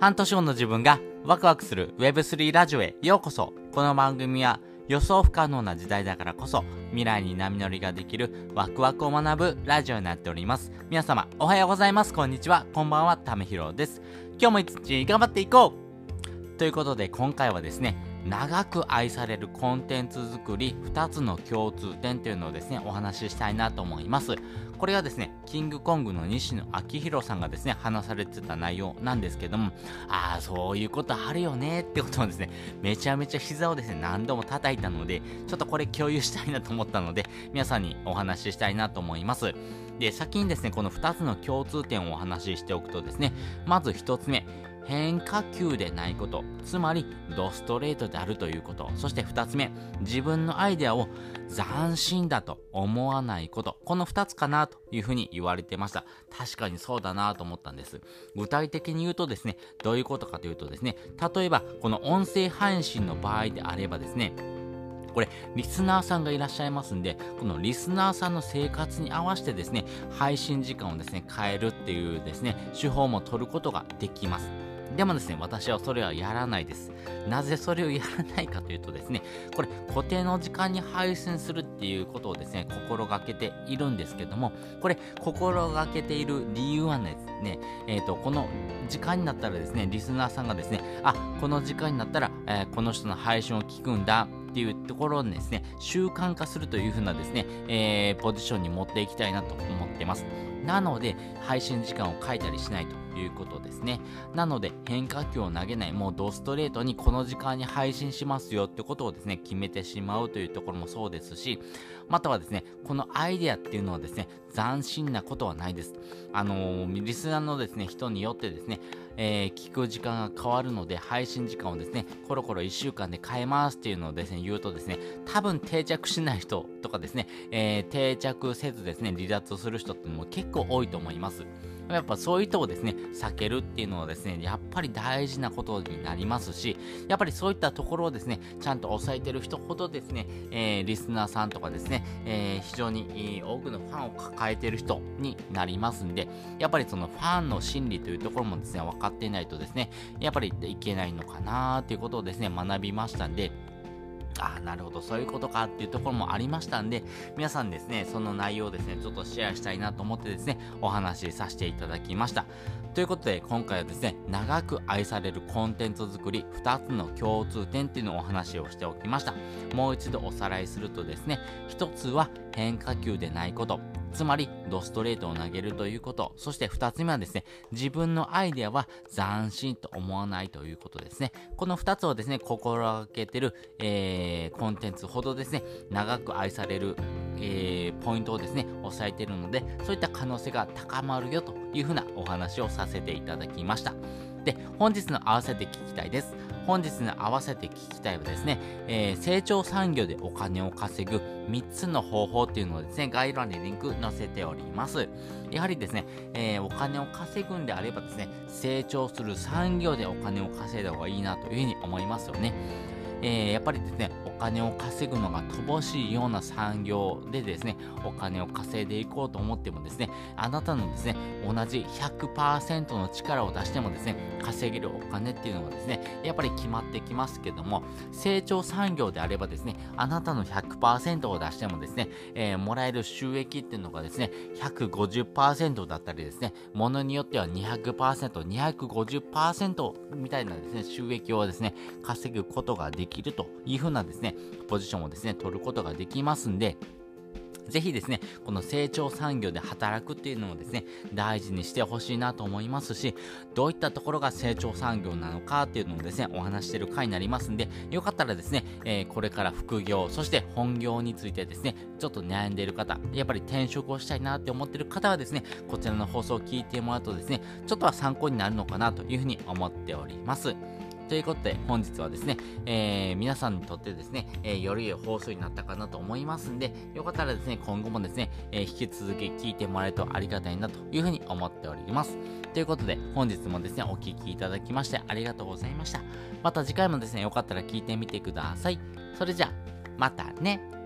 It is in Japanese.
半年後の自分がワクワクする Web3 ラジオへようこそ。この番組は予想不可能な時代だからこそ未来に波乗りができるワクワクを学ぶラジオになっております。皆様おはようございます。こんにちは。こんばんは。ためひろです。今日も一日頑張っていこうということで今回はですね、長く愛されるコンテンツ作り2つの共通点というのをですね、お話ししたいなと思います。これがですね、キングコングの西野昭弘さんがですね、話されてた内容なんですけども、ああ、そういうことあるよねってことをですね、めちゃめちゃ膝をですね、何度も叩いたので、ちょっとこれ共有したいなと思ったので、皆さんにお話ししたいなと思います。で、先にですね、この2つの共通点をお話ししておくとですね、まず1つ目、変化球でないこと、つまりドストレートであるということ、そして2つ目、自分のアイデアを斬新だと思わないこと、この2つかなというふうに言われてました。確かにそうだなと思ったんです。具体的に言うとですね、どういうことかというとですね、例えばこの音声配信の場合であればですね、これ、リスナーさんがいらっしゃいますんで、このリスナーさんの生活に合わせてですね、配信時間をですね、変えるっていうですね、手法も取ることができます。でもですね、私はそれはやらないです。なぜそれをやらないかというとですね、これ固定の時間に配信するっていうことをですね、心がけているんですけども、これ心がけている理由はですね、えっ、ー、と、この時間になったらですね、リスナーさんがですね、あ、この時間になったら、えー、この人の配信を聞くんだっていうところにですね、習慣化するというふうなですね、えー、ポジションに持っていきたいなと思ってます。なので、配信時間を書いたりしないということですね。なので、変化球を投げない、もうドストレートにこの時間に配信しますよってことをですね、決めてしまうというところもそうですし、またはですね、このアイデアっていうのはですね、斬新なことはないです。あのー、リスナーのですね、人によってですね、えー、聞く時間が変わるので、配信時間をですね、コロコロ1週間で変えますっていうのをですね、言うとですね、多分定着しない人とかですね、えー、定着せずですね、離脱する人っていうのも結構多いと思います。やっぱそういう人をですね、避けるっていうのはですね、やっぱり大事なことになりますし、やっぱりそういったところをですね、ちゃんと抑えてる人ほどですね、えー、リスナーさんとかですね、えー、非常に多くのファンを抱えてる人になりますんで、やっぱりそのファンの心理というところもですね、分かっていないとですね、やっぱりいけないのかなということをですね、学びましたんで、あ、なるほど、そういうことかっていうところもありましたんで、皆さんですね、その内容をですね、ちょっとシェアしたいなと思ってですね、お話しさせていただきました。ということで、今回はですね、長く愛されるコンテンツ作り、2つの共通点っていうのをお話をしておきました。もう一度おさらいするとですね、1つは変化球でないこと。つまり、ドストレートを投げるということ。そして2つ目はですね、自分のアイデアは斬新と思わないということですね。この2つをですね、心がけてる、えー、コンテンツほどですね、長く愛される、えー、ポイントをですね、押さえているので、そういった可能性が高まるよというふうなお話をさせていただきました。で、本日の合わせて聞きたいです。本日の合わせて聞きたいはですね、えー、成長産業でお金を稼ぐ3つの方法っていうのをですね、概要欄にリンク載せております。やはりですね、えー、お金を稼ぐんであればですね、成長する産業でお金を稼いだ方がいいなというふうに思いますよね。えー、やっぱりですね、お金を稼ぐのが乏しいような産業でですね、お金を稼いでいこうと思ってもですね、あなたのですね、同じ100%の力を出してもですね、稼げるお金っていうのがですね、やっぱり決まってきますけども、成長産業であればですね、あなたの100%を出してもですね、えー、もらえる収益っていうのがですね、150%だったりですね、ものによっては200%、250%みたいなですね、収益をですね、稼ぐことができきるというふうなですね、ポジションをですね、取ることができますんで、ぜひですね、この成長産業で働くっていうのをですね、大事にしてほしいなと思いますし、どういったところが成長産業なのかっていうのをですね、お話してる回になりますんで、よかったらですね、えー、これから副業、そして本業についてですね、ちょっと悩んでいる方、やっぱり転職をしたいなって思ってる方はですね、こちらの放送を聞いてもらうとですね、ちょっとは参考になるのかなというふうに思っております。ということで、本日はですね、えー、皆さんにとってですね、えー、より良い放送になったかなと思いますんで、よかったらですね、今後もですね、えー、引き続き聞いてもらえるとありがたいなというふうに思っております。ということで、本日もですね、お聴きいただきましてありがとうございました。また次回もですね、よかったら聞いてみてください。それじゃあ、またね。